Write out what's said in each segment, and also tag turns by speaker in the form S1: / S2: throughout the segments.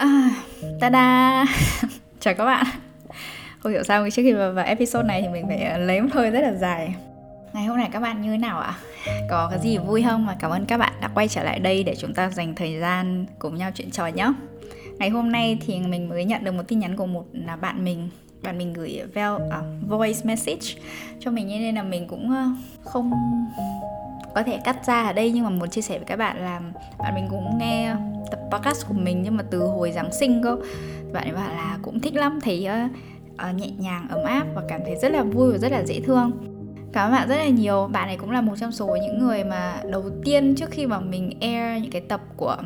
S1: À, ta-da! Chào các bạn Không hiểu sao trước khi vào, vào episode này thì mình phải ờ, lấy một hơi rất là dài Ngày hôm nay các bạn như thế nào ạ? Có cái gì vui không? Và cảm ơn các bạn đã quay trở lại đây để chúng ta dành thời gian cùng nhau chuyện trò nhé Ngày hôm nay thì mình mới nhận được một tin nhắn của một là bạn mình bạn mình gửi vel, uh, voice message cho mình nên là mình cũng ờ, không có thể cắt ra ở đây nhưng mà muốn chia sẻ với các bạn là bạn mình cũng nghe tập podcast của mình nhưng mà từ hồi Giáng sinh cơ. Bạn ấy bảo là cũng thích lắm thấy uh, uh, nhẹ nhàng ấm áp và cảm thấy rất là vui và rất là dễ thương. Cảm ơn bạn rất là nhiều. Bạn này cũng là một trong số những người mà đầu tiên trước khi mà mình air những cái tập của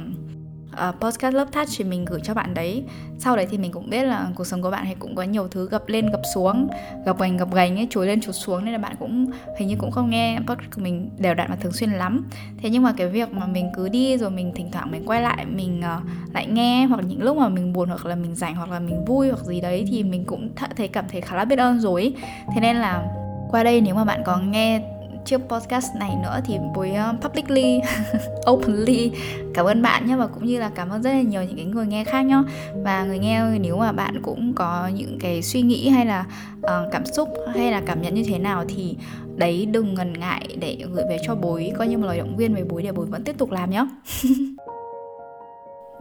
S1: uh, podcast Love Touch thì mình gửi cho bạn đấy. Sau đấy thì mình cũng biết là cuộc sống của bạn thì cũng có nhiều thứ gập lên gập xuống gập gành gập gành ấy chuối lên chuột xuống nên là bạn cũng hình như cũng không nghe podcast của mình đều đặn và thường xuyên lắm. Thế nhưng mà cái việc mà mình cứ đi rồi mình thỉnh thoảng mình quay lại mình uh, lại nghe hoặc những lúc mà mình buồn hoặc là mình rảnh hoặc là mình vui hoặc gì đấy thì mình cũng thấy cảm thấy khá là biết ơn rồi thế nên là qua đây nếu mà bạn có nghe chiếc podcast này nữa thì buổi ờ, publicly openly cảm ơn bạn nhé và cũng như là cảm ơn rất là nhiều những cái người nghe khác nhá. Và người nghe nếu mà bạn cũng có những cái suy nghĩ hay là uh, cảm xúc hay là cảm nhận như thế nào thì đấy đừng ngần ngại để gửi về cho bối coi như một lời động viên về bối để bối vẫn tiếp tục làm nhé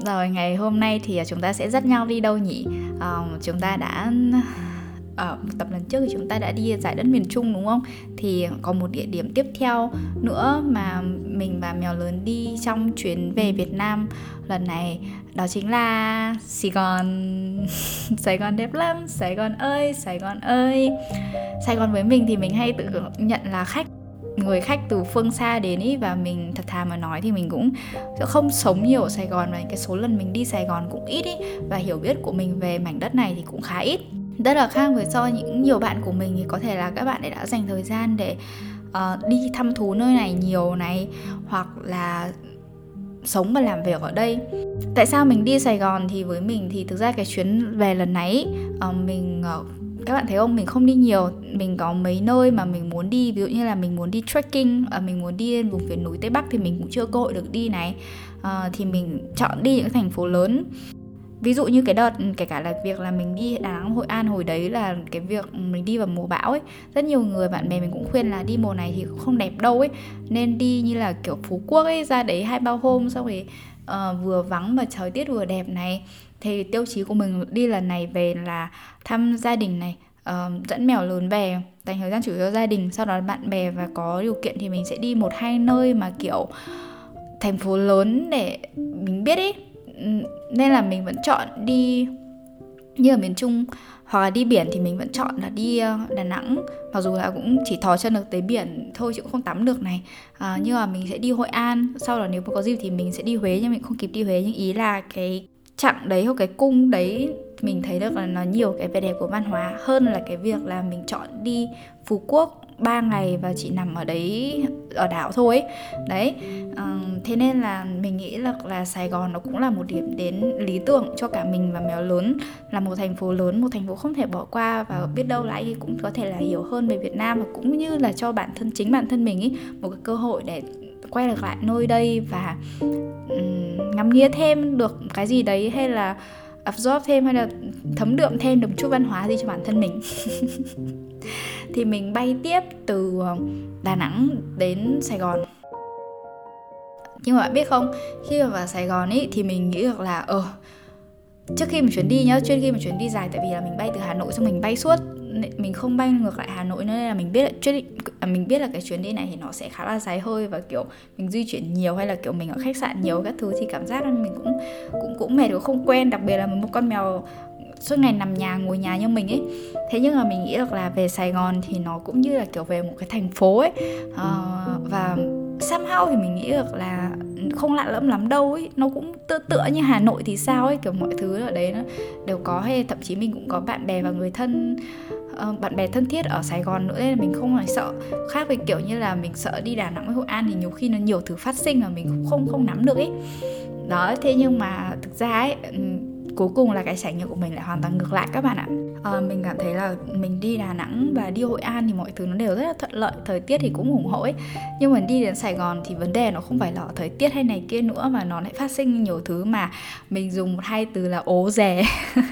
S1: rồi ngày hôm nay thì chúng ta sẽ dắt nhau đi đâu nhỉ? Uh, chúng ta đã ở một tập lần trước thì chúng ta đã đi giải đất miền Trung, đúng không? Thì có một địa điểm tiếp theo nữa mà mình và mèo lớn đi trong chuyến về Việt Nam lần này, đó chính là Sài Gòn. Sài Gòn đẹp lắm, Sài Gòn ơi, Sài Gòn ơi. Sài Gòn với mình thì mình hay tự nhận là khách, người khách từ phương xa đến ý, và mình thật thà mà nói thì mình cũng không sống nhiều ở Sài Gòn và cái số lần mình đi Sài Gòn cũng ít ý, và hiểu biết của mình về mảnh đất này thì cũng khá ít rất là khác với so những nhiều bạn của mình thì có thể là các bạn ấy đã dành thời gian để uh, đi thăm thú nơi này nhiều này hoặc là sống và làm việc ở đây. Tại sao mình đi sài gòn thì với mình thì thực ra cái chuyến về lần này uh, mình uh, các bạn thấy không? Mình không đi nhiều. Mình có mấy nơi mà mình muốn đi ví dụ như là mình muốn đi trekking uh, mình muốn đi lên vùng phía núi tây bắc thì mình cũng chưa cơ hội được đi này. Uh, thì mình chọn đi những thành phố lớn ví dụ như cái đợt kể cả là việc là mình đi Đà Nẵng Hội An hồi đấy là cái việc mình đi vào mùa bão ấy rất nhiều người bạn bè mình cũng khuyên là đi mùa này thì cũng không đẹp đâu ấy. Nên đi như là kiểu Phú Quốc ấy ra đấy hai ba hôm xong rồi uh, vừa vắng mà thời tiết vừa đẹp này. Thì tiêu chí của mình đi lần này về là thăm gia đình này uh, dẫn mèo lớn về dành thời gian chủ yếu gia đình sau đó bạn bè và có điều kiện thì mình sẽ đi một hai nơi mà kiểu thành phố lớn để mình biết ấy nên là mình vẫn chọn đi như ở miền Trung hoặc là đi biển thì mình vẫn chọn là đi ờ, Đà Nẵng. Mặc dù là cũng chỉ thò chân được tới biển thôi chứ cũng không tắm được này. À, nhưng mà mình sẽ đi Hội An. Sau đó nếu mà có dịp thì mình sẽ đi Huế nhưng mình không kịp đi Huế. Nhưng ý là cái chặng đấy hoặc cái cung đấy mình thấy được là nó nhiều cái vẻ đẹp của văn hóa hơn là cái việc là mình chọn đi Phú Quốc. 3 ngày và chỉ nằm ở đấy ở đảo thôi ấy. đấy uh, thế nên là mình nghĩ là là Sài Gòn nó cũng là một điểm đến lý tưởng cho cả mình và mèo lớn là một thành phố lớn một thành phố không thể bỏ qua và biết đâu lại cũng có thể là hiểu hơn về Việt Nam và cũng như là cho bản thân chính bản thân mình ấy một cái cơ hội để quay được lại nơi đây và um, ngắm nghía thêm được cái gì đấy hay là absorb thêm hay là thấm đượm thêm được một chút văn hóa gì cho bản thân mình thì mình bay tiếp từ ờ, Đà Nẵng đến Sài Gòn. Nhưng mà bạn biết không, khi mà vào Sài Gòn ấy thì mình nghĩ được là ờ trước khi mình chuyến đi nhá, trước khi mình chuyến đi dài, tại vì là mình bay từ Hà Nội xong mình bay suốt mình không bay ngược lại Hà Nội nữa, nên là mình biết là chuyến à, mình biết là cái chuyến đi này thì nó sẽ khá là dài hơi và, kiểu, mình di chuyển nhiều hay là, kiểu, mình ở khách sạn nhiều các thứ thì cảm giác là mình cũng cũng cũng mệt cũng không quen, đặc biệt là một con mèo suốt ngày nằm nhà ngồi nhà như mình ấy. Thế nhưng mà mình nghĩ được là về Sài Gòn thì nó cũng như là kiểu về một cái thành phố ấy. Uh, và somehow thì mình nghĩ được là không lạ lẫm lắm đâu ấy. Nó cũng tựa tựa như hà nội thì sao ấy kiểu mọi thứ ở đấy nó đều có. Hay thậm chí mình cũng có bạn bè và người thân uh, bạn bè thân thiết ở Sài Gòn nữa nên là mình không phải sợ. Khác với kiểu như là mình sợ đi Đà Nẵng với Hội An thì nhiều khi nó nhiều thứ phát sinh mà mình cũng không không nắm được ấy. Đó thế nhưng mà thực ra ấy cuối cùng là cái trải nghiệm của mình lại hoàn toàn ngược lại các bạn ạ. À, mình cảm thấy là mình đi Đà Nẵng và đi Hội An thì mọi thứ nó đều rất là thuận lợi thời tiết thì cũng ủng hộ ấy. Nhưng mà đi đến Sài Gòn thì vấn đề nó không phải là thời tiết hay này kia nữa mà nó lại phát sinh nhiều thứ mà mình dùng một hai từ là ố rè.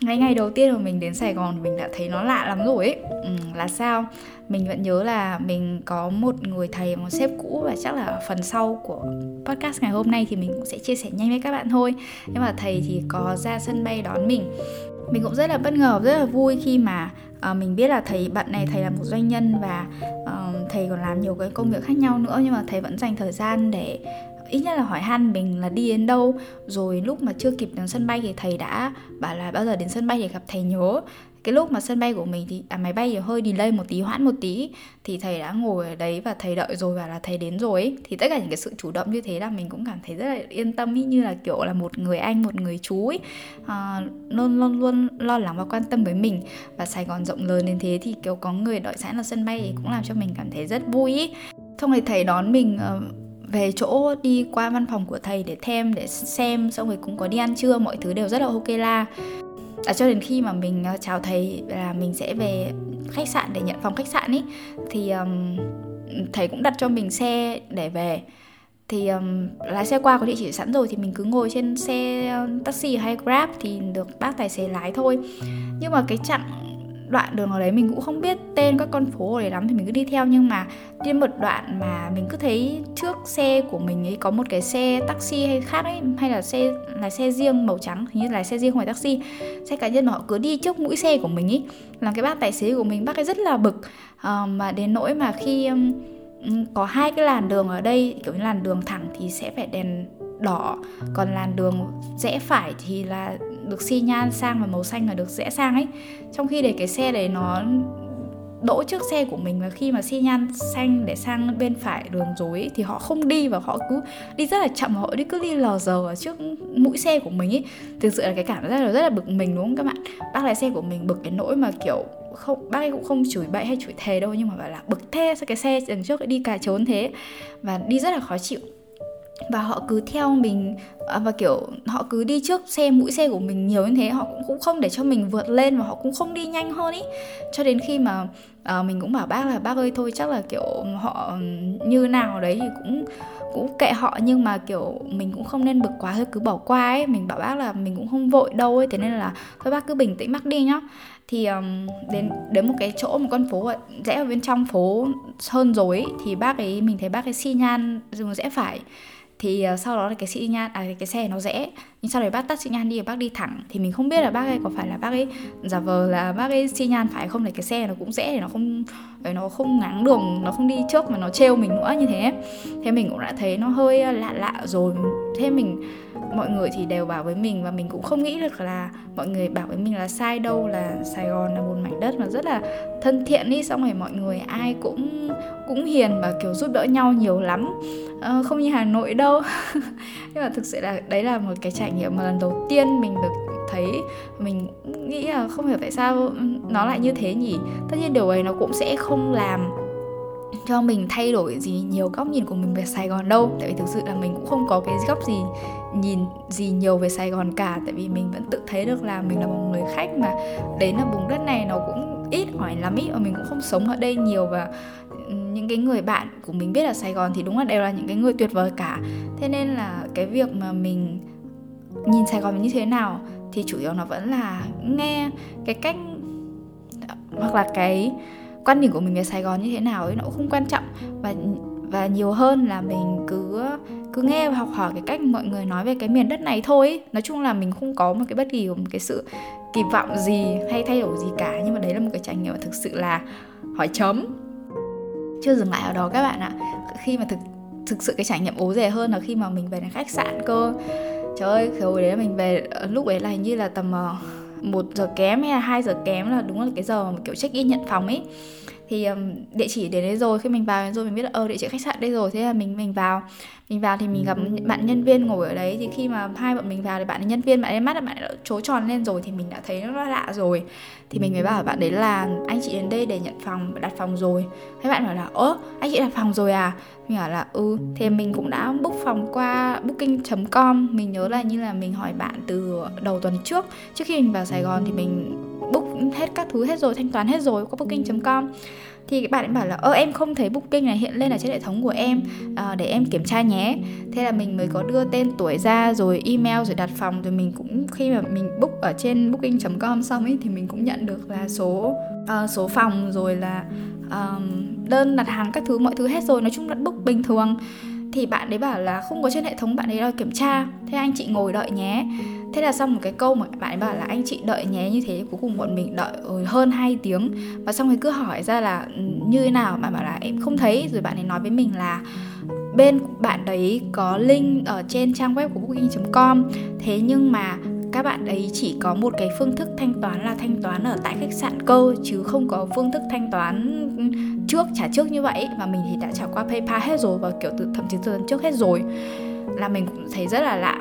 S1: Ngay ngày đầu tiên mà mình đến Sài Gòn thì mình đã thấy nó lạ lắm rồi ấy. Ừ, là sao? Mình vẫn nhớ là mình có một người thầy một sếp cũ và chắc là phần sau của podcast ngày hôm nay thì mình cũng sẽ chia sẻ nhanh với các bạn thôi. Nhưng mà thầy thì có ra sân bay đón mình. Mình cũng rất là bất ngờ rất là vui khi mà uh, mình biết là thầy bạn này thầy là một doanh nhân và uh, thầy còn làm nhiều cái công việc khác nhau nữa nhưng mà thầy vẫn dành thời gian để ít nhất là hỏi han mình là đi đến đâu. Rồi lúc mà chưa kịp đến sân bay thì thầy đã bảo là bao giờ đến sân bay thì gặp thầy nhớ cái lúc mà sân bay của mình thì à, máy bay thì hơi delay một tí hoãn một tí. Thì thầy đã ngồi ở đấy và thầy đợi rồi và là thầy đến rồi ấy. thì tất cả những cái sự chủ động như thế là mình cũng cảm thấy rất là yên tâm ý, như là kiểu là một người anh một người chú ấy à, ờ, luôn luôn luôn lo lắng và quan tâm với mình. Và Sài Gòn rộng lớn đến thế thì kiểu có người đợi sẵn ở sân bay thì cũng làm cho mình cảm thấy rất vui ý. Xong rồi thầy đón mình uh, về chỗ đi qua văn phòng của thầy để thêm để xem. Xong rồi cũng có đi ăn trưa mọi thứ đều rất là ok la à, cho đến khi mà mình ờ, chào thầy là mình sẽ về khách sạn để nhận phòng khách sạn ấy thì um, thầy cũng đặt cho mình xe để về. Thì um, lái xe qua có địa chỉ sẵn rồi thì mình cứ ngồi trên xe ờ, taxi hay grab thì được bác tài xế lái thôi. Nhưng mà cái chặng đoạn đường ở đấy mình cũng không biết tên các con phố ở đấy lắm thì mình cứ đi theo. Nhưng mà đi một đoạn mà mình cứ thấy trước xe của mình ấy có một cái xe taxi hay khác ấy hay là xe là xe riêng màu trắng hình như là xe riêng không phải taxi xe cá nhân mà họ cứ đi trước mũi xe của mình ấy làm cái bác tài xế của mình bác ấy rất là bực. À, mà đến nỗi mà khi um, có hai cái làn đường ở đây kiểu như làn đường thẳng thì sẽ phải đèn đỏ còn làn đường rẽ phải thì là được xi nhan sang và màu xanh là được rẽ sang ấy. Trong khi để cái xe đấy nó đỗ trước xe của mình và khi mà xi nhan xanh để sang bên phải đường dối thì họ không đi và họ cứ đi rất là chậm, họ đi cứ đi lờ dờ ở trước mũi xe của mình ấy. Thực sự là cái cảm giác là rất là bực mình, đúng không các bạn? Bác lái xe của mình bực cái nỗi mà, kiểu, không, bác ấy cũng không chửi bậy hay chửi thề đâu, nhưng mà bảo là bực thế sao cái xe đằng trước đi cà trốn thế? Và đi rất là khó chịu và họ cứ theo mình à, và kiểu họ cứ đi trước xe mũi xe của mình nhiều như thế họ cũng, cũng không để cho mình vượt lên và họ cũng không đi nhanh hơn ý. Cho đến khi mà uh, mình cũng bảo bác là bác ơi thôi chắc là kiểu họ như nào đấy thì cũng cũng kệ họ nhưng mà kiểu mình cũng không nên bực quá thôi cứ bỏ qua ấy. Mình bảo bác là mình cũng không vội đâu ấy thế nên là thôi bác cứ bình tĩnh bác đi nhá. Thì um, đến đến một cái chỗ một con phố rẽ ở bên trong phố hơn rồi ấy, thì bác ấy mình thấy bác ấy xi nhan dùng rẽ phải thì uh, sau đó là cái xe nhan à cái xe nó rẽ. Nhưng sau đấy bác tắt xi nhan đi và bác đi thẳng. Thì mình không biết là bác ấy có phải là bác ấy giả vờ là bác ấy xi nhan phải không? Để cái xe nó cũng rẽ để nó không để nó không ngáng đường nó không đi trước mà nó trêu mình nữa như thế. Thế mình cũng đã thấy nó hơi ờ, lạ lạ rồi. Thế mình mọi người thì đều bảo với mình và mình cũng không nghĩ được là mọi người bảo với mình là sai đâu là Sài Gòn là một mảnh đất mà rất là thân thiện đi xong rồi mọi người ai cũng cũng hiền và kiểu giúp đỡ nhau nhiều lắm. À, không như Hà Nội đâu. Nhưng mà thực sự là đấy là một cái trải nghiệm mà lần đầu tiên mình được thấy. Mình nghĩ là không hiểu tại sao nó lại như thế nhỉ? Tất nhiên điều ấy nó cũng sẽ không làm cho mình thay đổi gì nhiều góc nhìn của mình về Sài Gòn đâu. Tại vì thực sự là mình cũng không có cái góc gì nhìn gì nhiều về Sài Gòn cả. Tại vì mình vẫn tự thấy được là mình là một người khách mà đến ở vùng đất này nó cũng ít hỏi lắm ít và mình cũng không sống ở đây nhiều. Và những cái người bạn của mình biết ở Sài Gòn thì đúng là đều là những cái người tuyệt vời cả. Thế nên là cái việc mà mình nhìn Sài Gòn như thế nào thì chủ yếu nó vẫn là nghe cái cách, hoặc là cái quan điểm của mình về Sài Gòn như thế nào ấy nó cũng không quan trọng. Và và nhiều hơn là mình cứ cứ nghe và học hỏi cái cách mọi người nói về cái miền đất này thôi nói chung là mình không có một cái bất kỳ một cái sự kỳ vọng gì hay thay đổi gì cả. Nhưng mà đấy là một cái trải nghiệm mà thực sự là hỏi chấm. Chưa dừng lại ở đó các bạn ạ. Khi mà thực thực sự cái trải nghiệm ố rẻ hơn là khi mà mình về đến khách sạn cơ. Trời ơi hồi đấy mình về lúc ấy là hình như là tầm uh, một giờ kém hay là hai giờ kém là đúng là cái giờ mà kiểu check in nhận phòng ấy. Thì um, địa chỉ đến đấy rồi khi mình vào đến rồi mình biết là ờ địa chỉ khách sạn đây rồi thế là mình mình vào mình vào thì mình gặp bạn nhân viên ngồi ở đấy thì khi mà hai bọn mình vào thì bạn nhân viên bạn ấy mắt là bạn ấy đã trố tròn lên rồi thì mình đã thấy nó lạ rồi. Thì mình mới bảo bạn đấy là anh chị đến đây để nhận phòng đặt phòng rồi. Thế bạn bảo là ơ anh chị đặt phòng rồi à? Mình bảo là ừ. Thì mình cũng đã book phòng qua booking.com mình nhớ là như là mình hỏi bạn từ đầu tuần trước. Trước khi mình vào Sài Gòn thì mình book hết các thứ hết rồi thanh toán hết rồi qua booking.com thì bạn ấy bảo là ơ em không thấy booking này hiện lên ở trên hệ thống của em à, để em kiểm tra nhé. Thế là mình mới có đưa tên tuổi ra rồi email rồi đặt phòng rồi mình cũng khi mà mình book ở trên booking.com xong ấy thì mình cũng nhận được là số uh, số phòng rồi là um, đơn đặt hàng các thứ mọi thứ hết rồi. Nói chung là book bình thường thì bạn ấy bảo là không có trên hệ thống, bạn ấy đòi kiểm tra. Thế anh chị ngồi đợi nhé. Thế là xong một cái câu mà bạn ấy bảo là anh chị đợi nhé. Như thế cuối cùng bọn mình đợi hơn 2 tiếng. Và xong rồi cứ hỏi ra là ừ, như thế nào? Bạn bảo là em không thấy. Rồi bạn ấy nói với mình là bên bạn đấy có link ở trên trang web của booking.com thế nhưng mà các bạn ấy chỉ có một cái phương thức thanh toán là thanh toán ở tại khách sạn cơ, chứ không có phương thức thanh toán trước, trả trước như vậy. Và mình thì đã trả qua PayPal hết rồi và, kiểu, từ, thậm chí từ trước hết rồi. Là mình cũng thấy rất là lạ.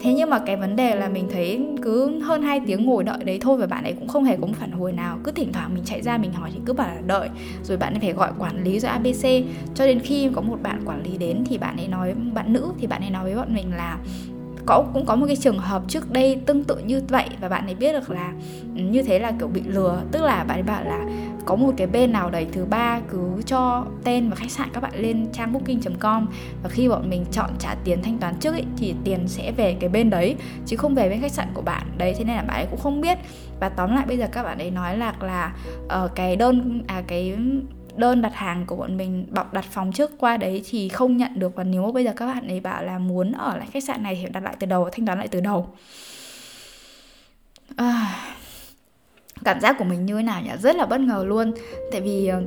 S1: Thế nhưng mà cái vấn đề là mình thấy cứ hơn 2 tiếng ngồi đợi đấy thôi và bạn ấy cũng không hề có một phản hồi nào. Cứ thỉnh thoảng mình chạy ra mình hỏi thì cứ bảo là đợi, rồi bạn ấy phải gọi quản lý rồi abc cho đến khi có một bạn quản lý đến thì bạn ấy nói, bạn nữ thì bạn ấy nói với bọn mình là có cũng có một cái trường hợp trước đây tương tự như vậy và bạn ấy biết được là ừ, như thế là kiểu bị lừa. Tức là bạn ấy bảo là có một cái bên nào đấy thứ ba cứ cho tên và khách sạn các bạn lên trang booking.com và khi bọn mình chọn trả tiền thanh toán trước ấy, thì tiền sẽ về cái bên đấy chứ không về bên khách sạn của bạn. Đấy thế nên là bạn ấy cũng không biết. Và tóm lại bây giờ các bạn ấy nói là là uh, cái đơn à cái đơn đặt hàng của bọn mình bọc đặt phòng trước qua đấy thì không nhận được. Và nếu mà bây giờ các bạn ấy bảo là muốn ở lại khách sạn này thì đặt lại từ đầu thanh toán lại từ đầu. À, cảm giác của mình như thế nào nhỉ? Rất là bất ngờ luôn. Tại vì ờ,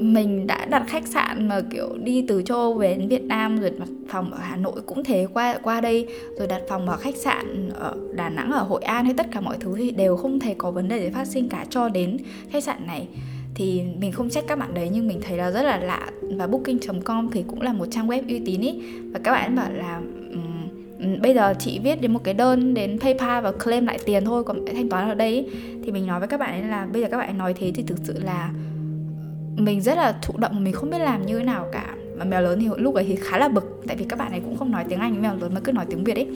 S1: mình đã đặt khách sạn mà kiểu đi từ châu Âu về đến Việt Nam rồi đặt phòng ở Hà Nội cũng thế qua qua đây rồi đặt phòng ở khách sạn ở Đà Nẵng ở Hội An hay tất cả mọi thứ thì đều không thể có vấn đề để phát sinh cả cho đến khách sạn này thì mình không trách các bạn đấy nhưng mình thấy là rất là lạ. Và booking.com thì cũng là một trang web uy tín ý. Và các bạn bảo là um, bây giờ chị viết đến một cái đơn đến PayPal và claim lại tiền thôi còn thanh toán ở đây ý. thì mình nói với các bạn ấy là bây giờ các bạn ấy nói thế thì thực sự là mình rất là thụ động mình không biết làm như thế nào cả. Mà mèo lớn thì lúc ấy thì khá là bực tại vì các bạn ấy cũng không nói tiếng anh với mèo lớn mà cứ nói tiếng việt ấy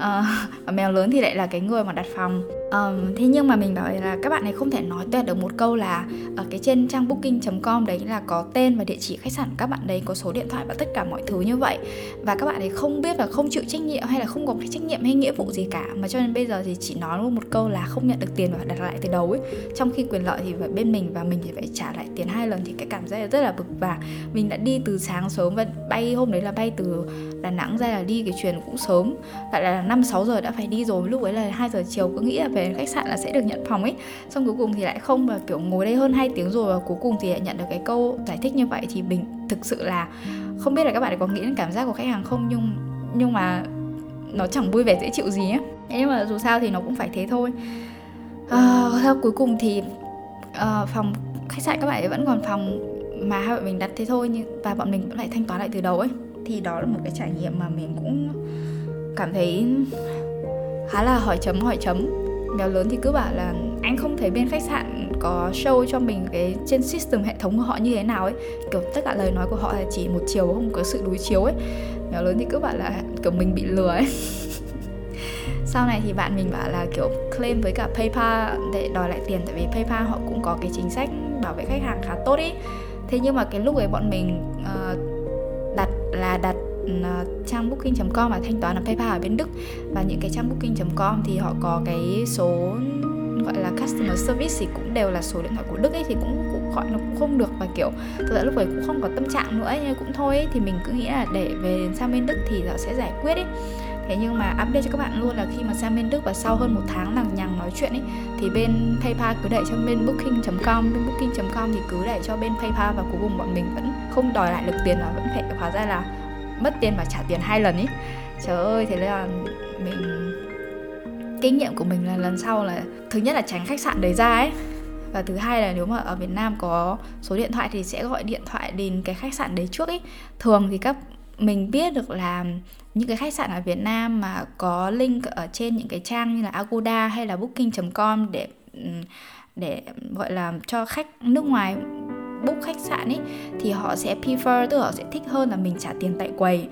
S1: Ờ, uh, và mèo lớn thì lại là cái người mà đặt phòng. Um, thế nhưng mà mình bảo là các bạn này không thể nói tuyệt được một câu là ở cái trên trang booking.com đấy là có tên và địa chỉ khách sạn của các bạn đấy có số điện thoại và tất cả mọi thứ như vậy. Và các bạn ấy không biết và không chịu trách nhiệm hay là không có cái trách nhiệm hay nghĩa vụ gì cả. Mà cho nên bây giờ thì chỉ nói luôn một câu là không nhận được tiền và đặt lại từ đầu ấy. Trong khi quyền lợi thì phải bên mình và mình thì phải trả lại tiền hai lần thì cái cảm giác rất là bực và mình đã đi từ sáng sớm và bay hôm đấy là bay từ Đà Nẵng ra là đi cái chuyến cũng sớm. Lại là 5 6 giờ đã phải đi rồi lúc ấy là 2 giờ chiều cứ nghĩ là về khách sạn là sẽ được nhận phòng ấy. Xong cuối cùng thì lại không và kiểu ngồi đây hơn 2 tiếng rồi và cuối cùng thì lại nhận được cái câu giải thích như vậy. Thì mình thực sự là không biết là các bạn có nghĩ đến cảm giác của khách hàng không nhưng nhưng mà nó chẳng vui vẻ dễ chịu gì ấy nhưng mà dù sao thì nó cũng phải thế thôi. À, sau cuối cùng thì uh, phòng khách sạn các bạn ấy vẫn còn phòng mà hai bọn mình đặt thế thôi nhưng và bọn mình vẫn lại thanh toán lại từ đầu ấy. Thì đó là một cái trải nghiệm mà mình cũng cảm thấy khá là hỏi chấm hỏi chấm. Mèo lớn thì cứ bảo là anh không thấy bên khách sạn có show cho mình cái trên system hệ thống của họ như thế nào ấy. Kiểu tất cả lời nói của họ là chỉ một chiều không có sự đối chiếu ấy. Mèo lớn thì cứ bảo là kiểu mình bị lừa ấy. Sau này thì bạn mình bảo là kiểu claim với cả PayPal để đòi lại tiền tại vì PayPal họ cũng có cái chính sách bảo vệ khách hàng khá tốt ý. Thế nhưng mà cái lúc ấy bọn mình uh, đặt là đặt Ừ, à, trang booking.com và thanh toán là PayPal ở bên Đức. Và những cái trang booking.com thì họ có cái số gọi là customer service thì cũng đều là số điện thoại của Đức ấy thì cũng cũng gọi nó cũng không được. Và kiểu thực ra lúc ấy cũng không có tâm trạng nữa ấy, nhưng cũng thôi ấy, thì mình cứ nghĩ là để về sang bên Đức thì họ sẽ giải quyết ấy. Thế nhưng mà update cho các bạn luôn là khi mà sang bên Đức và sau hơn một tháng lằng nhằng nói chuyện ấy thì bên PayPal cứ đẩy cho bên booking.com bên booking.com thì cứ đẩy cho bên PayPal và cuối cùng bọn mình vẫn không đòi lại được tiền và vẫn phải hóa ra là mất tiền và trả tiền hai lần ấy trời ơi, thế là mình, kinh nghiệm của mình là lần sau là thứ nhất là tránh khách sạn đấy ra ấy. Và thứ hai là nếu mà ở Việt Nam có số điện thoại thì sẽ gọi điện thoại đến cái khách sạn đấy trước ấy thường thì các, mình biết được là những cái khách sạn ở Việt Nam mà có link ở trên những cái trang như là Agoda hay là Booking.com để để gọi là cho khách nước ngoài book khách sạn ấy, thì họ sẽ prefer, tức là họ sẽ thích hơn là mình trả tiền tại quầy.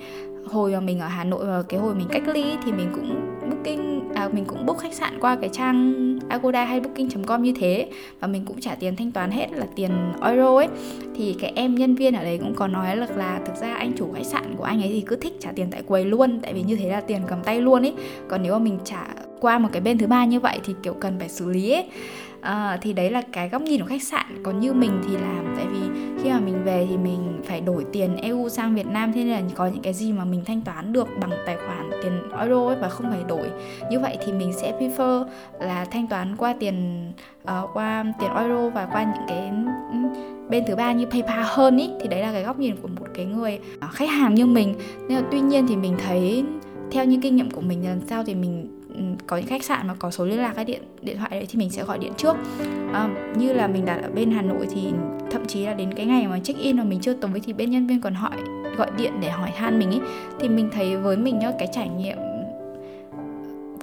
S1: Hồi mà mình ở Hà Nội và cái hồi mình cách ly thì mình cũng booking à mình cũng book khách sạn qua cái trang Agoda hay booking.com như thế. Và mình cũng trả tiền thanh toán hết là tiền euro ấy. Thì cái em nhân viên ở đấy cũng có nói là là thực ra anh chủ khách sạn của anh ấy thì cứ thích trả tiền tại quầy luôn, tại vì như thế là tiền cầm tay luôn ấy. Còn nếu mà mình trả qua một cái bên thứ ba như vậy thì, kiểu, cần phải xử lý ấy à, thì đấy là cái góc nhìn của khách sạn. Còn như mình thì làm tại vì khi mà mình về thì mình phải đổi tiền EU sang Việt Nam thế nên là có những cái gì mà mình thanh toán được bằng tài khoản tiền euro ấy và không phải đổi. Như vậy thì mình sẽ prefer là thanh toán qua tiền uh, qua tiền euro và qua những cái ừ, bên thứ ba như PayPal hơn ý. Thì đấy là cái góc nhìn của một cái người ờ, khách hàng như mình. Nên là tuy nhiên thì mình thấy theo những kinh nghiệm của mình lần sau thì mình có những khách sạn mà có số liên lạc cái điện điện thoại đấy thì mình sẽ gọi điện trước. À, như là mình đặt ở bên Hà Nội thì thậm chí là đến cái ngày mà check in mà mình chưa tới thì bên nhân viên còn hỏi gọi điện để hỏi han mình ấy thì mình thấy với mình nhá cái trải nghiệm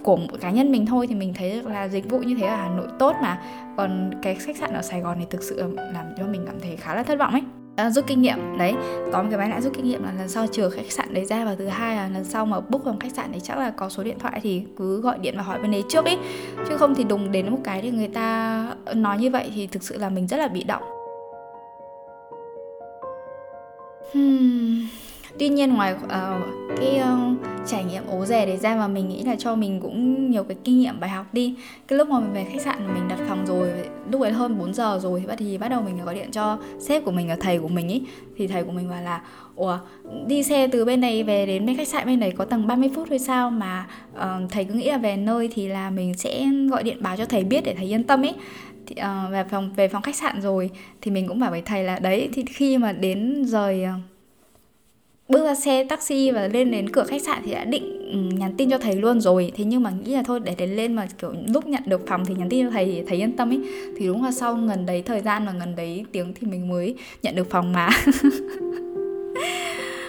S1: của một cá nhân mình thôi thì mình thấy là dịch vụ như thế ở Hà Nội tốt mà. Còn cái khách sạn ở Sài Gòn thì thực sự làm cho mình cảm thấy khá là thất vọng ấy à, rút kinh nghiệm đấy có một cái máy lại rút kinh nghiệm là lần sau trừ khách sạn đấy ra và thứ hai là lần sau mà book phòng khách sạn thì chắc là có số điện thoại thì cứ gọi điện và hỏi bên đấy trước ý. Chứ không thì đùng đến một cái thì người ta nói như vậy thì thực sự là mình rất là bị động. Hmm tuy nhiên ngoài uh, cái uh, trải nghiệm ố rè đấy ra mà mình nghĩ là cho mình cũng nhiều cái kinh nghiệm bài học đi. Cái lúc mà mình về khách sạn mình đặt phòng rồi lúc ấy hơn 4 giờ rồi thì bắt thì bắt đầu mình gọi điện cho sếp của mình là thầy của mình ý thì thầy của mình bảo là ủa đi xe từ bên này về đến bên khách sạn bên này có tầng 30 phút thôi sao? Mà uh, thầy cứ nghĩ là về nơi thì là mình sẽ gọi điện báo cho thầy biết để thầy yên tâm ấy. Thì, uh, về phòng về phòng khách sạn rồi thì mình cũng bảo với thầy là đấy thì khi mà đến rời uh, bước ra xe taxi và lên đến cửa khách sạn thì đã định ừ, nhắn tin cho thầy luôn rồi. Thế nhưng mà nghĩ là thôi để đến lên mà kiểu lúc nhận được phòng thì nhắn tin cho thầy thì thầy yên tâm ấy. Thì đúng là sau gần đấy thời gian và gần đấy tiếng thì mình mới nhận được phòng mà.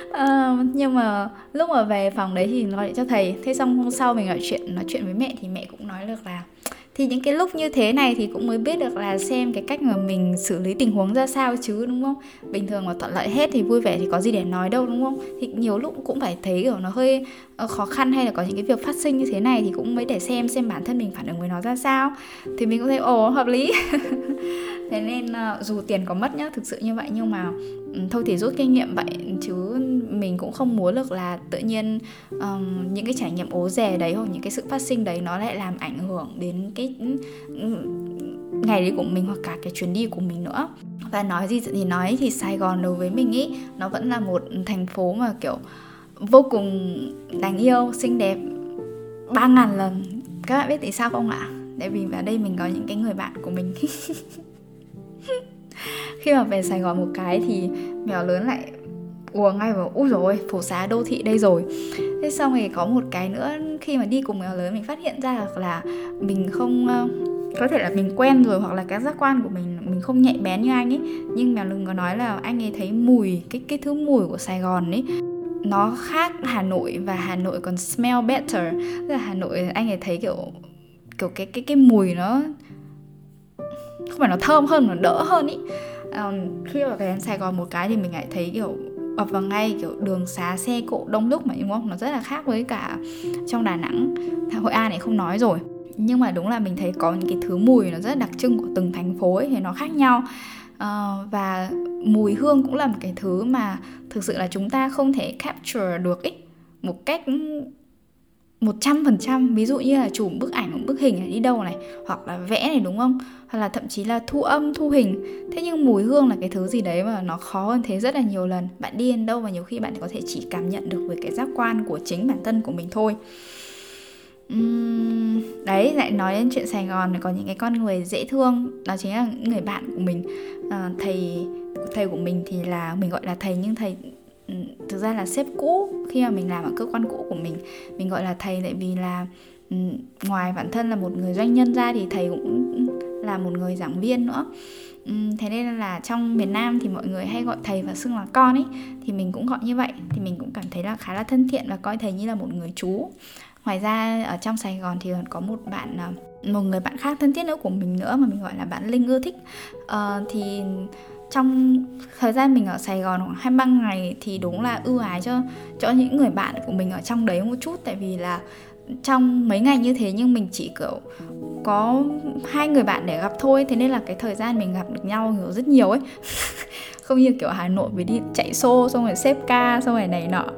S1: Uh, nhưng mà lúc mà về phòng đấy thì gọi điện cho thầy. Thế xong hôm sau mình nói chuyện nói chuyện với mẹ thì mẹ cũng nói được là thì những cái lúc như thế này thì cũng mới biết được là xem cái cách mà mình xử lý tình huống ra sao chứ, đúng không? Bình thường mà thuận lợi hết thì vui vẻ thì có gì để nói đâu, đúng không? Thì nhiều lúc cũng phải thấy, kiểu, nó hơi ờ, khó khăn hay là có những cái việc phát sinh như thế này thì cũng mới để xem xem bản thân mình phản ứng với nó ra sao. Thì mình cũng thấy, ồ, hợp lý. Thế nên ờ, dù tiền có mất nhá, thực sự như vậy nhưng mà thôi thì rút kinh nghiệm vậy chứ mình cũng không muốn được là tự nhiên um, những cái trải nghiệm ố rè đấy hoặc những cái sự phát sinh đấy nó lại làm ảnh hưởng đến cái ngày đi của mình hoặc cả cái chuyến đi của mình nữa. Và nói gì thì nói thì Sài Gòn đối với mình ý nó vẫn là một thành phố mà kiểu vô cùng đáng yêu xinh đẹp ba ngàn lần. Các bạn biết tại sao không ạ? Tại vì vào đây mình có những cái người bạn của mình. khi mà về Sài Gòn một cái thì mèo lớn lại ùa ngay vào ui rồi phố xá đô thị đây rồi. Thế xong thì có một cái nữa, khi mà đi cùng mèo lớn mình phát hiện ra là mình không ờ, có thể là mình quen rồi hoặc là cái giác quan của mình mình không nhạy bén như anh ấy. Nhưng mèo lớn có nói là anh ấy thấy mùi, cái cái thứ mùi của Sài Gòn ấy, nó khác Hà Nội và Hà Nội còn smell better. Tức là Hà Nội anh ấy thấy kiểu kiểu cái cái cái mùi nó không phải nó thơm hơn mà đỡ hơn ý. Um, khi mà về đến Sài Gòn một cái thì mình lại thấy kiểu ập vào ngay kiểu đường xá xe cộ đông đúc mà đúng không nó rất là khác với cả trong Đà Nẵng. Hội An này không nói rồi. Nhưng mà đúng là mình thấy có những cái thứ mùi nó rất đặc trưng của từng thành phố ấy thì nó khác nhau. Uh, và mùi hương cũng là một cái thứ mà thực sự là chúng ta không thể capture được ấy một cách một trăm phần trăm. Ví dụ như là chụp bức ảnh một bức hình này đi đâu này hoặc là vẽ này đúng không? Hoặc là thậm chí là thu âm thu hình. Thế nhưng mùi hương là cái thứ gì đấy mà nó khó hơn thế rất là nhiều lần. Bạn đi đến đâu và nhiều khi bạn có thể chỉ cảm nhận được với cái giác quan của chính bản thân của mình thôi. Uhm, đấy lại nói đến chuyện sài gòn có những cái con người dễ thương. Đó chính là người bạn của mình. À, thầy thầy của mình thì là mình gọi là thầy nhưng thầy thực ra là sếp cũ khi mà mình làm ở cơ quan cũ của mình mình gọi là thầy tại vì là ngoài bản thân là một người doanh nhân ra thì thầy cũng là một người giảng viên nữa. Thế nên là trong miền Nam thì mọi người hay gọi thầy và xưng là con ấy thì mình cũng gọi như vậy. Thì mình cũng cảm thấy là khá là thân thiện và coi thầy như là một người chú. Ngoài ra ở trong Sài Gòn thì còn có một bạn ờ, một người bạn khác thân thiết nữa của mình nữa mà mình gọi là bạn Linh ưa thích. Uh, thì trong thời gian mình ở Sài Gòn khoảng 23 ngày thì đúng là ưu ái cho cho những người bạn của mình ở trong đấy một chút. Tại vì là trong mấy ngày như thế nhưng mình chỉ, kiểu, có hai người bạn để gặp thôi. Thế nên là cái thời gian mình gặp được nhau kiểu rất nhiều ấy. Không như kiểu Hà Nội phải đi chạy xô, xong rồi xếp ca, xong rồi này nọ.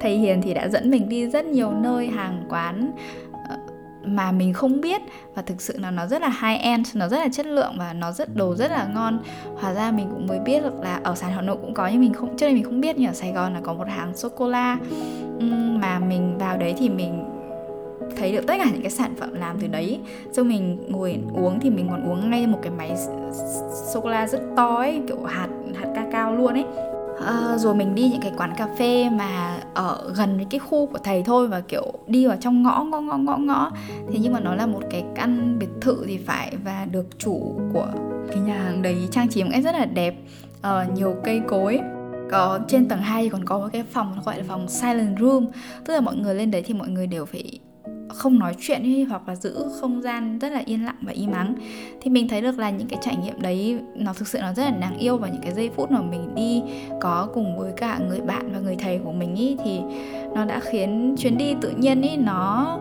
S1: Thầy Hiền thì đã dẫn mình đi rất nhiều nơi, hàng quán mà mình không biết. Và thực sự là nó rất là high end nó rất là chất lượng và nó rất, đồ rất là ngon. Hóa ra mình cũng mới biết được là ở sài hà nội cũng có, nhưng mình không, trước đây mình không biết, nhưng ở sài gòn là có một hàng sô cô la mà mình vào đấy thì mình thấy được tất cả những cái sản phẩm làm từ đấy. Xong mình ngồi uống thì mình còn uống ngay một cái máy sô cô la rất to ấy, kiểu hạt hạt cacao luôn ấy à, rồi mình đi những cái quán cà phê mà ở gần với cái khu của thầy thôi và kiểu đi vào trong ngõ ngõ ngõ ngõ ngõ. Thế nhưng mà nó là một cái căn biệt thự thì phải và được chủ của cái nhà hàng đấy trang trí một cách rất là đẹp à, nhiều cây cối. Có trên tầng 2 thì còn có một cái phòng gọi là phòng silent room. Tức là mọi người lên đấy thì mọi người đều phải không nói chuyện ấy, hoặc là giữ không gian rất là yên lặng và im ắng thì mình thấy được là những cái trải nghiệm đấy nó thực sự nó rất là đáng yêu và những cái giây phút mà mình đi có cùng với cả người bạn và người thầy của mình ý thì nó đã khiến chuyến đi tự nhiên ý nó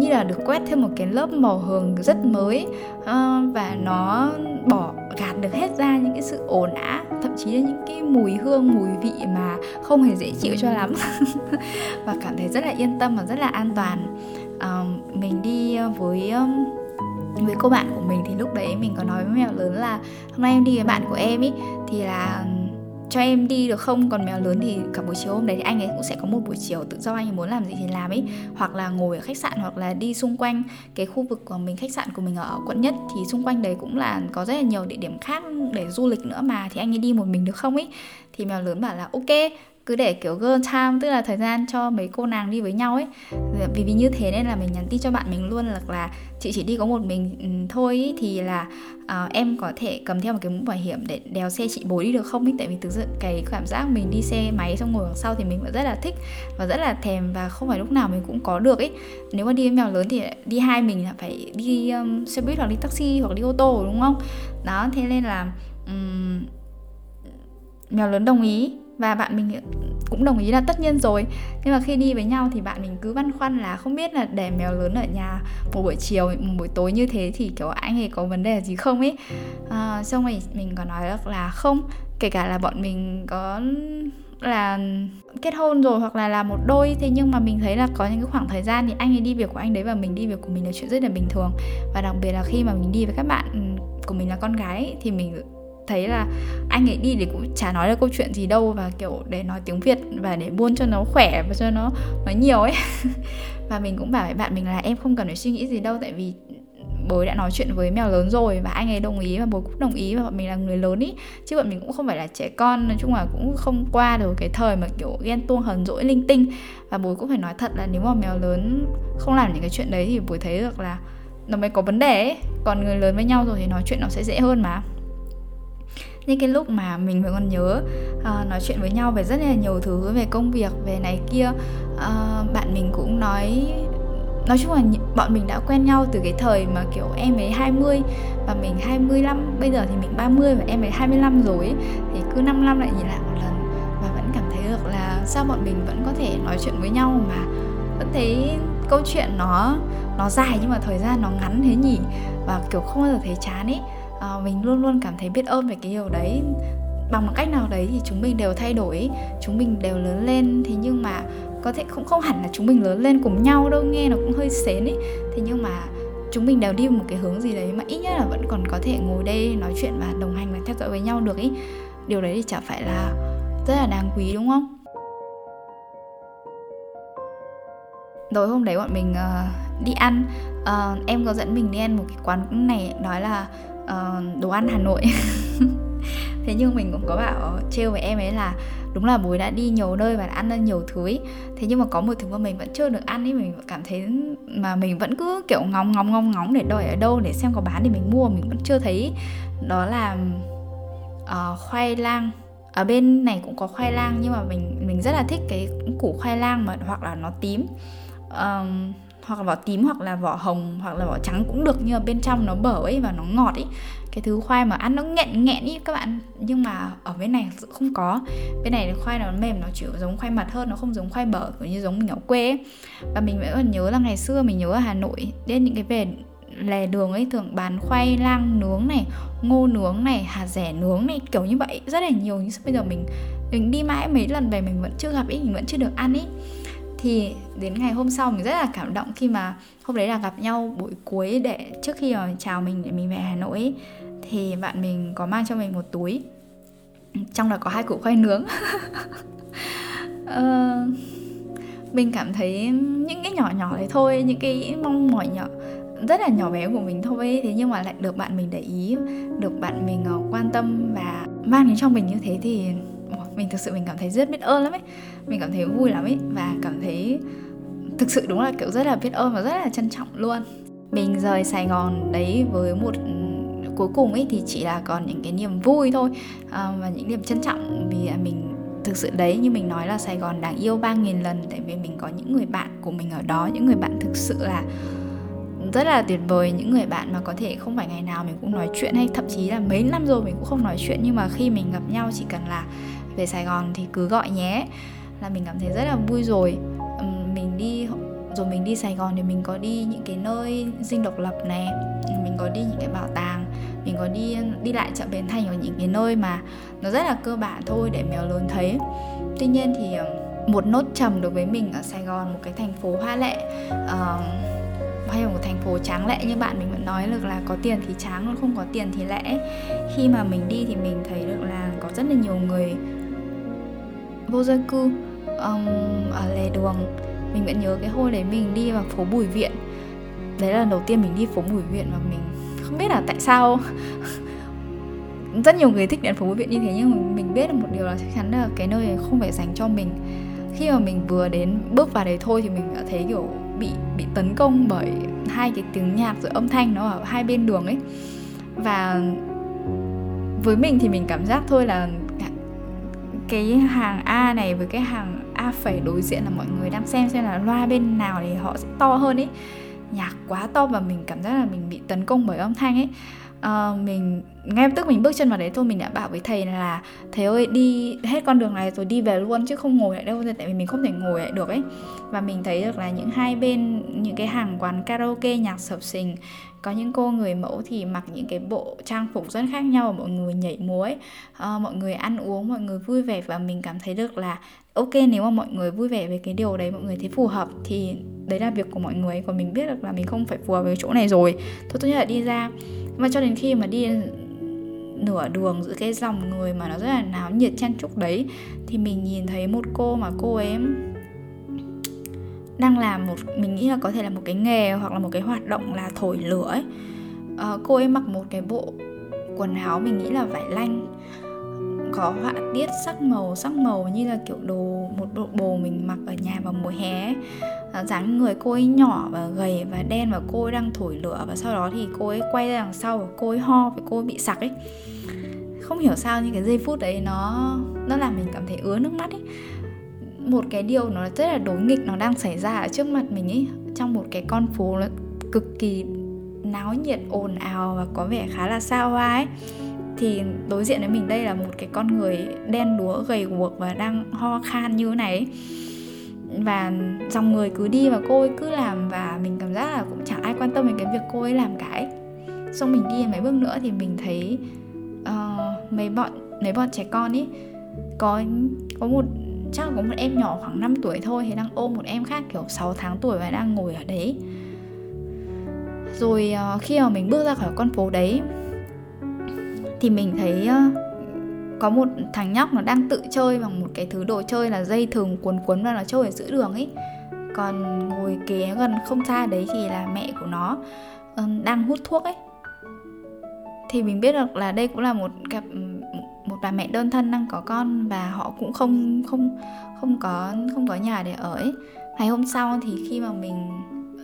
S1: như là được quét thêm một cái lớp màu hường rất mới uh, và nó bỏ gạt được hết ra những cái sự ồn ào thậm chí là những cái mùi hương mùi vị mà không hề dễ chịu cho lắm. Và cảm thấy rất là yên tâm và rất là an toàn. Uh, mình đi với um, với cô bạn của mình thì lúc đấy mình có nói với mèo lớn là hôm nay em đi với bạn của em ý thì là cho em đi được không? Còn mèo lớn thì cả buổi chiều hôm đấy thì anh ấy cũng sẽ có một buổi chiều tự do, anh ấy muốn làm gì thì làm ấy. Hoặc là ngồi ở khách sạn, hoặc là đi xung quanh cái khu vực của mình, khách sạn của mình ở quận nhất thì xung quanh đấy cũng là có rất là nhiều địa điểm khác để du lịch nữa mà. Thì anh ấy đi một mình được không ấy? Thì mèo lớn bảo là ok cứ để kiểu girl time tức là thời gian cho mấy cô nàng đi với nhau ấy. Dạ, vì vì như thế nên là mình nhắn tin cho bạn mình luôn là là chị chỉ đi có một mình ừ, thôi ý, thì là uh, em có thể cầm theo một cái mũ bảo hiểm để đèo xe chị bố đi được không ấy tại vì thực sự cái cảm giác mình đi xe máy xong ngồi đằng sau thì mình vẫn rất là thích và rất là thèm và không phải lúc nào mình cũng có được ấy nếu mà đi với mèo lớn thì đi hai mình là phải đi um, xe buýt hoặc đi taxi hoặc đi ô tô đúng không? Đó thế nên là um, mèo lớn đồng ý và bạn mình cũng đồng ý là tất nhiên rồi. Nhưng mà khi đi với nhau thì bạn mình cứ băn khoăn là không biết là để mèo lớn ở nhà một buổi chiều một buổi tối như thế thì kiểu anh ấy có vấn đề gì không ấy? À, xong rồi mình có nói là không. Kể cả là bọn mình có là kết hôn rồi hoặc là là một đôi thế nhưng mà mình thấy là có những cái khoảng thời gian thì anh ấy đi việc của anh đấy và mình đi việc của mình là chuyện rất là bình thường. Và đặc biệt là khi mà mình đi với các bạn ừ, của mình là con gái thì mình thấy là anh ấy đi thì cũng chả nói được câu chuyện gì đâu và kiểu để nói tiếng Việt và để buôn cho nó khỏe và cho nó nói nhiều ấy. Và mình cũng bảo với bạn mình là em không cần phải suy nghĩ gì đâu, tại vì bố đã nói chuyện với mèo lớn rồi và anh ấy đồng ý và bố cũng đồng ý và bọn mình là người lớn ý. Chứ bọn mình cũng không phải là trẻ con, nói chung là cũng không qua được cái thời mà kiểu ghen tuông hờn dỗi linh tinh. Và bố cũng phải nói thật là nếu mà mèo lớn không làm những cái chuyện đấy thì bố thấy được là nó mới có vấn đề ấy. Còn người lớn với nhau rồi thì nói chuyện nó sẽ dễ hơn mà những cái lúc mà mình vẫn còn nhớ uh, nói chuyện với nhau về rất là nhiều thứ về công việc về này kia. Uh, bạn mình cũng nói nói chung là bọn mình đã quen nhau từ cái thời mà kiểu em ấy 20 và mình 25 bây giờ thì mình 30 và em ấy 25 rồi ấy. thì cứ 5 năm lại nhìn lại một lần và vẫn cảm thấy được là sao bọn mình vẫn có thể nói chuyện với nhau mà vẫn thấy câu chuyện nó nó dài nhưng mà thời gian nó ngắn thế nhỉ? Và kiểu không bao giờ thấy chán ấy à, mình luôn luôn cảm thấy biết ơn về cái điều đấy. Bằng một cách nào đấy thì chúng mình đều thay đổi chúng mình đều lớn lên. Thế nhưng mà có thể cũng không hẳn là chúng mình lớn lên cùng nhau đâu nghe nó cũng hơi xến ấy. Thế nhưng mà chúng mình đều đi một cái hướng gì đấy mà ít nhất là vẫn còn có thể ngồi đây nói chuyện và đồng hành và theo dõi với nhau được ý điều đấy thì chả phải là rất là đáng quý đúng không? Rồi hôm đấy bọn mình uh, đi ăn. Uh, em có dẫn mình đi ăn một cái quán này nói là uh, đồ ăn Hà Nội. Thế nhưng mình cũng có bảo trêu với em ấy là đúng là bố đã đi nhiều nơi và đã ăn được nhiều thứ ấy. thế nhưng mà có một thứ mà mình vẫn chưa được ăn ấy mình cảm thấy mà mình vẫn cứ kiểu ngóng ngóng ngóng ngóng để đòi ở đâu để xem có bán thì mình mua mình vẫn chưa thấy đó là uh, khoai lang. Ở bên này cũng có khoai lang nhưng mà mình mình rất là thích cái củ khoai lang mà hoặc là nó tím. Um, hoặc là vỏ tím, hoặc là vỏ hồng, hoặc là vỏ trắng cũng được, nhưng mà bên trong nó bở ấy và nó ngọt ấy. Cái thứ khoai mà ăn nó nghẹn nghẹn ý các bạn. Nhưng mà ở bên này sự không có. Bên này khoai nó mềm, nó chỉ giống khoai mặt hơn, nó không giống khoai bở, kiểu như giống mình ở quê ấy. và mình vẫn còn nhớ là ngày xưa mình nhớ ở hà nội, đến những cái về lề đường ấy, thường bán khoai lang nướng này, ngô nướng này hạt rẻ nướng này, kiểu như vậy. Rất là nhiều, nhưng bây giờ mình mình đi mãi mấy lần về mình vẫn chưa gặp ý mình vẫn chưa được ăn ý thì đến ngày hôm sau mình rất là cảm động khi mà hôm đấy là gặp nhau buổi cuối để trước khi mà chào mình để mình về Hà Nội ấy, thì bạn mình có mang cho mình một túi trong đó có hai củ khoai nướng. Uh, mình cảm thấy những cái nhỏ nhỏ đấy thôi những cái mong mỏi nhỏ rất là nhỏ bé của mình thôi thế nhưng mà lại được bạn mình để ý được bạn mình ờ, quan tâm và mang đến cho mình như thế thì mình thực sự mình cảm thấy rất biết ơn lắm ấy. Mình cảm thấy vui lắm ấy và cảm thấy thực sự đúng là kiểu rất là biết ơn và rất là trân trọng luôn. Mình rời Sài Gòn đấy với một cuối cùng ấy thì chỉ là còn những cái niềm vui thôi à, và những niềm trân trọng vì mình thực sự đấy như mình nói là Sài Gòn đáng yêu ba nghìn lần. Tại vì mình có những người bạn của mình ở đó những người bạn thực sự là rất là tuyệt vời những người bạn mà có thể không phải ngày nào mình cũng nói chuyện hay thậm chí là mấy năm rồi mình cũng không nói chuyện. Nhưng mà khi mình gặp nhau chỉ cần là về Sài Gòn thì cứ gọi nhé. Là mình cảm thấy rất là vui rồi. Mình đi rồi mình đi Sài Gòn thì mình có đi những cái nơi dinh độc lập này. Mình có đi những cái bảo tàng. Mình có đi đi lại chợ Bến Thành ở những cái nơi mà nó rất là cơ bản thôi để mèo lớn thấy. Tuy nhiên thì một nốt trầm đối với mình ở Sài Gòn một cái thành phố hoa lệ uh, hay là một thành phố tráng lệ như bạn mình vẫn nói được là có tiền thì tráng không có tiền thì lẽ. Khi mà mình đi thì mình thấy được là có rất là nhiều người vô gia cư. Um, ở lề đường mình vẫn nhớ cái hôm đấy mình đi vào phố Bùi Viện. Đấy là lần đầu tiên mình đi phố Bùi Viện và mình không biết là tại sao. Rất nhiều người thích đến phố Bùi Viện như thế nhưng mình biết được một điều là chắc chắn là cái nơi này không phải dành cho mình. Khi mà mình vừa đến bước vào đấy thôi thì mình đã thấy kiểu bị bị tấn công bởi hai cái tiếng nhạc rồi âm thanh nó ở hai bên đường ấy. Và với mình thì mình cảm giác thôi là cái hàng A này với cái hàng A phẩy đối diện là mọi người đang xem xem là loa bên nào thì họ sẽ to hơn ấy nhạc quá to và mình cảm giác là mình bị tấn công bởi âm thanh ấy. Uh, mình ngay tức mình bước chân vào đấy thôi mình đã bảo với thầy là thầy ơi đi hết con đường này rồi đi về luôn chứ không ngồi lại đâu tại vì mình không thể ngồi lại được ấy. Và mình thấy được là những hai bên những cái hàng quán karaoke nhạc sập sình có những cô người mẫu thì mặc những cái bộ trang phục rất khác nhau mọi người nhảy múa ấy. Uh, mọi người ăn uống mọi người vui vẻ và mình cảm thấy được là ok nếu mà mọi người vui vẻ về cái điều đấy mọi người thấy phù hợp thì đấy là việc của mọi người còn mình biết được là mình không phải phù hợp với chỗ này rồi. Thôi tốt nhất là đi ra. Và cho đến khi mà đi nửa đường giữa cái dòng người mà nó rất là náo nhiệt chen chúc đấy thì mình nhìn thấy một cô mà cô ấy đang làm một mình nghĩ là có thể là một cái nghề hoặc là một cái hoạt động là thổi lửa ấy. À, cô ấy mặc một cái bộ quần áo mình nghĩ là vải lanh có họa tiết sắc màu sắc màu như là kiểu đồ một bộ bồ mình mặc ở nhà vào mùa hè à, dáng người cô ấy nhỏ và gầy và đen và cô ấy đang thổi lửa và sau đó thì cô ấy quay ra đằng sau và cô ấy ho và cô ấy bị sặc ấy. Không hiểu sao nhưng cái giây phút đấy nó nó làm mình cảm thấy ứa nước mắt ấy một cái điều nó rất là đối nghịch nó đang xảy ra ở trước mặt mình ấy trong một cái con phố nó cực kỳ náo nhiệt ồn ào và có vẻ khá là xa hoa ấy. Thì đối diện với mình đây là một cái con người đen đúa gầy guộc và đang ho khan như thế này và dòng người cứ đi và cô ấy cứ làm và mình cảm giác là cũng chẳng ai quan tâm đến cái việc cô ấy làm cả ấy. Xong mình đi mấy bước nữa thì mình thấy uh, mấy bọn mấy bọn trẻ con ấy có có một chắc có một em nhỏ khoảng 5 tuổi thôi thì đang ôm một em khác kiểu 6 tháng tuổi và đang ngồi ở đấy. Rồi ờ, khi mà mình bước ra khỏi con phố đấy, thì mình thấy ờ, có một thằng nhóc nó đang tự chơi bằng một cái thứ đồ chơi là dây thừng cuốn cuốn và nó chơi ở giữa đường ấy. Còn ngồi kế gần không xa đấy thì là mẹ của nó đang hút thuốc ấy. Thì mình biết được là đây cũng là một cặp một bà mẹ đơn thân đang có con và họ cũng không không không có không có nhà để ở ấy. Ngày hôm sau thì khi mà mình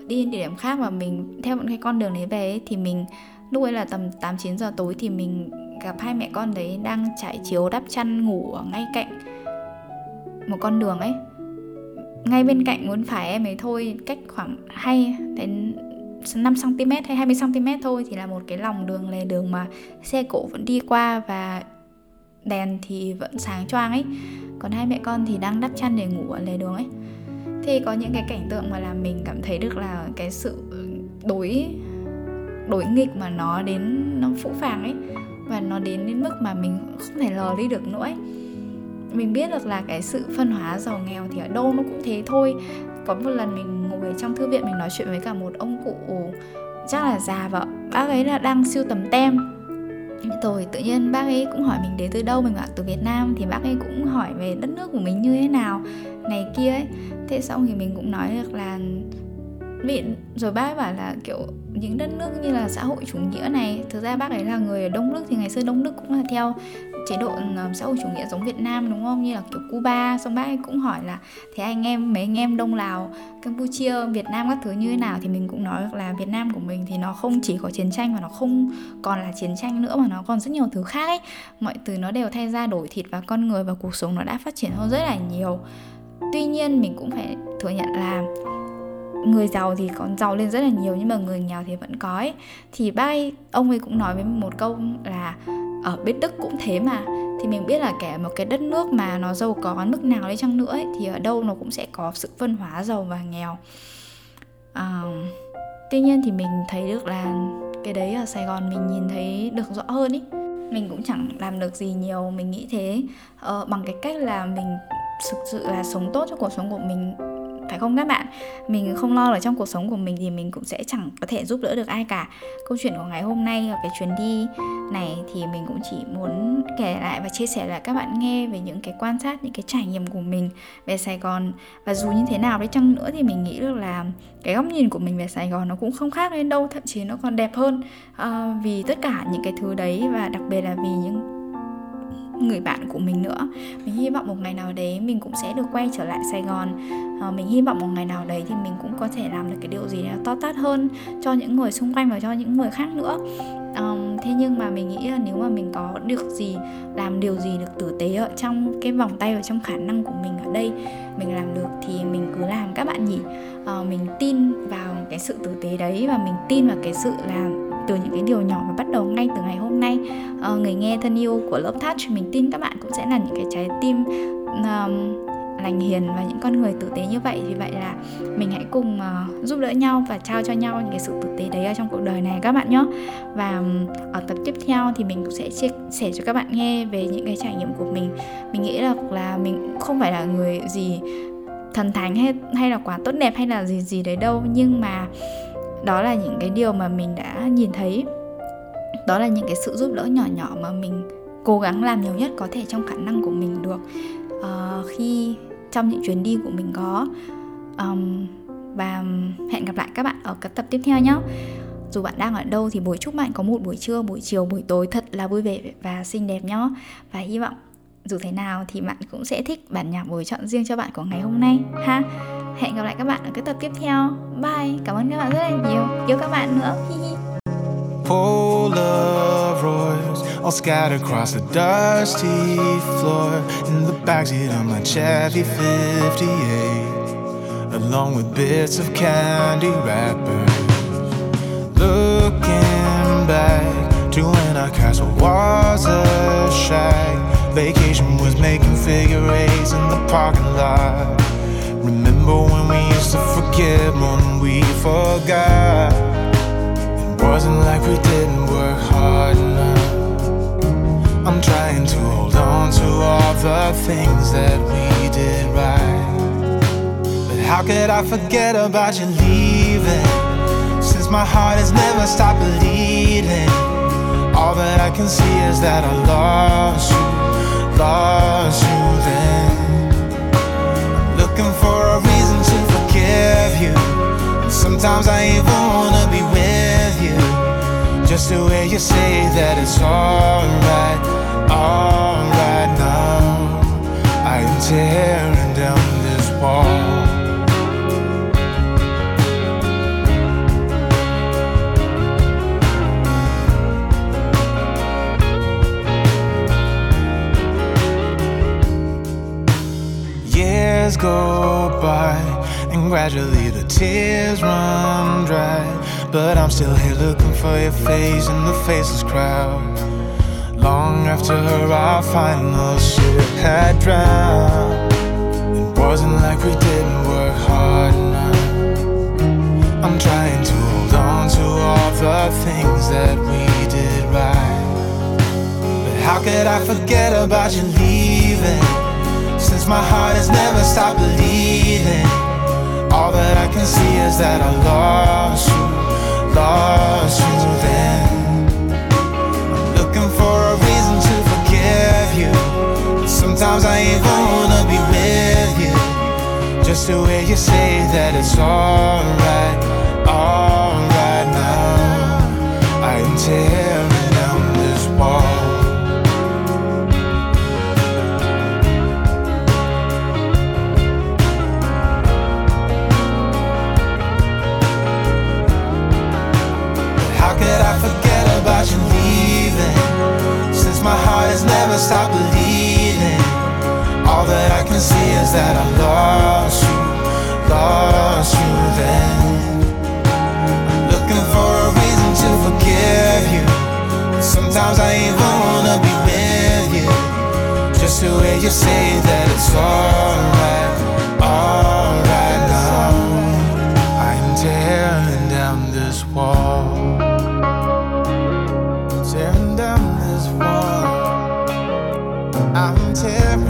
S1: đi địa điểm khác và mình theo một cái con đường đấy về ấy, thì mình lúc ấy là tầm 8 9 giờ tối thì mình gặp hai mẹ con đấy đang trải chiếu đắp chăn ngủ ở ngay cạnh một con đường ấy. Ngay bên cạnh muốn phải em ấy thôi cách khoảng hay đến 5 cm hay 20 cm thôi thì là một cái lòng đường lề đường mà xe cộ vẫn đi qua và đèn thì vẫn sáng choang ấy. Còn hai mẹ con thì đang đắp chăn để ngủ ở lề đường ấy. Thì có những cái cảnh tượng mà làm mình cảm thấy được là cái sự đối đối nghịch mà nó đến, nó phũ phàng ấy. Và nó đến đến mức mà mình không thể lờ đi được nữa ấy. Mình biết được là cái sự phân hóa giàu nghèo thì ở đâu nó cũng thế thôi. Có một lần mình ngồi ở trong thư viện mình nói chuyện với cả một ông cụ, chắc là già vợ, bác ấy là đang siêu tầm tem rồi tự nhiên bác ấy cũng hỏi mình đến từ đâu mình bảo, từ Việt Nam. Thì bác ấy cũng hỏi về đất nước của mình như thế nào, này kia ấy. Thế xong thì mình cũng nói được là bị rồi bác ấy bảo là kiểu những đất nước như là xã hội chủ nghĩa này, thực ra bác ấy là người ở đông đức thì ngày xưa đông đức cũng là theo chế độ xã hội chủ nghĩa giống Việt Nam đúng không? Như là kiểu Cuba xong bác ấy cũng hỏi là thế anh em mấy anh em Đông Lào Campuchia Việt Nam các thứ như thế nào? Thì mình cũng nói là Việt Nam của mình thì nó không chỉ có chiến tranh mà nó không còn là chiến tranh nữa mà nó còn rất nhiều thứ khác ấy. Mọi thứ nó đều thay ra đổi thịt và con người và cuộc sống nó đã phát triển hơn rất là nhiều. Tuy nhiên mình cũng phải thừa nhận là người giàu thì còn giàu lên rất là nhiều nhưng mà người nghèo thì vẫn có ấy. Thì bác ấy, ông ấy cũng nói với mình một câu là ở bên Đức cũng thế mà. Thì mình biết là kể một cái đất nước mà nó giàu có mức nào đi chăng nữa ấy, thì ở đâu nó cũng sẽ có sự phân hóa giàu và nghèo. À, tuy nhiên thì mình thấy được là cái đấy ở Sài Gòn mình nhìn thấy được rõ hơn ý. Mình cũng chẳng làm được gì nhiều mình nghĩ thế. Uh, bằng cái cách là mình thực sự là sống tốt cho cuộc sống của mình phải không các bạn? Mình không lo ở trong cuộc sống của mình thì mình cũng sẽ chẳng có thể giúp đỡ được ai cả. Câu chuyện của ngày hôm nay cái chuyến đi này thì mình cũng chỉ muốn kể lại và chia sẻ lại các bạn nghe về những cái quan sát những cái trải nghiệm của mình về Sài Gòn. Và dù như thế nào đấy chăng nữa thì mình nghĩ được là cái góc nhìn của mình về Sài Gòn nó cũng không khác lên đâu thậm chí nó còn đẹp hơn uh, vì tất cả những cái thứ đấy và đặc biệt là vì những người bạn của mình nữa. Mình hy vọng một ngày nào đấy mình cũng sẽ được quay trở lại sài gòn. À, mình hy vọng một ngày nào đấy thì mình cũng có thể làm được cái điều gì đó to tát hơn cho những người xung quanh và cho những người khác nữa. Um, thế nhưng mà mình nghĩ là nếu mà mình có được gì làm điều gì được tử tế ở trong cái vòng tay và trong khả năng của mình ở đây mình làm được thì mình cứ làm các bạn nhỉ. Uh, mình tin vào cái sự tử tế đấy và mình tin vào cái sự làm từ những cái điều nhỏ và bắt đầu ngay từ ngày hôm nay uh, người nghe thân yêu của lớp Touch mình tin các bạn cũng sẽ là những cái trái tim um, lành hiền và những con người tử tế như vậy. Vì vậy là mình hãy cùng uh, giúp đỡ nhau và trao cho nhau những cái sự tử tế đấy ở trong cuộc đời này các bạn nhé. Và um, ở tập tiếp theo thì mình cũng sẽ chia sẻ cho các bạn nghe về những cái trải nghiệm của mình. Mình nghĩ là là mình không phải là người gì thần thánh hay hay là quá tốt đẹp hay là gì gì đấy đâu. Nhưng mà đó là những cái điều mà mình đã nhìn thấy đó là những cái sự giúp đỡ nhỏ nhỏ mà mình cố gắng làm nhiều nhất có thể trong khả năng của mình được. Uh, khi trong những chuyến đi của mình có um, và hẹn gặp lại các bạn ở các tập tiếp theo nhé dù bạn đang ở đâu thì buổi chúc bạn có một buổi trưa buổi chiều buổi tối thật là vui vẻ và xinh đẹp nhé và hy vọng dù thế nào thì bạn cũng sẽ thích bản nhạc buổi chọn riêng cho bạn của ngày hôm nay ha. Hẹn gặp lại các bạn ở cái tập tiếp theo. Bye. Cảm ơn các bạn rất là nhiều. Yêu các bạn nữa. Polaroids all scattered across the dusty floor. In the backseat of my Chevy 58 along with bits of candy wrappers. Looking back to when our castle was a shack vacation was making figure eights in the parking lot. Remember when we used to forget than we forgot? Wasn't like we didn't work hard enough. I'm trying to hold on to all the things that we did right. But how could I forget about you leaving? Since my heart has never stopped bleeding. All that I can see is that I lost you, lost you then looking for a reason to forgive you. And sometimes I even wanna be with you. Just the way you say that it's alright, alright now. I am tearing down this wall.
S2: Years go by, and gradually the tears run dry. But I'm still here looking for your face in the faceless crowd. Long after our final ship had drowned, it wasn't like we didn't work hard enough. I'm trying to hold on to all the things that we did right. But how could I forget about you leaving? Since my heart has never stopped bleeding. All that I can see is that I lost you, lost you then. I'm looking for a reason to forgive you. Sometimes I even wanna be with you. Just the way you say that it's alright, alright now. I am see is that I lost you, lost you then. I'm looking for a reason to forgive you. Sometimes I even wanna be with you. Just the way you say that it's alright, alright now. I'm tearing down this wall. Tearing down this wall. I'm tearing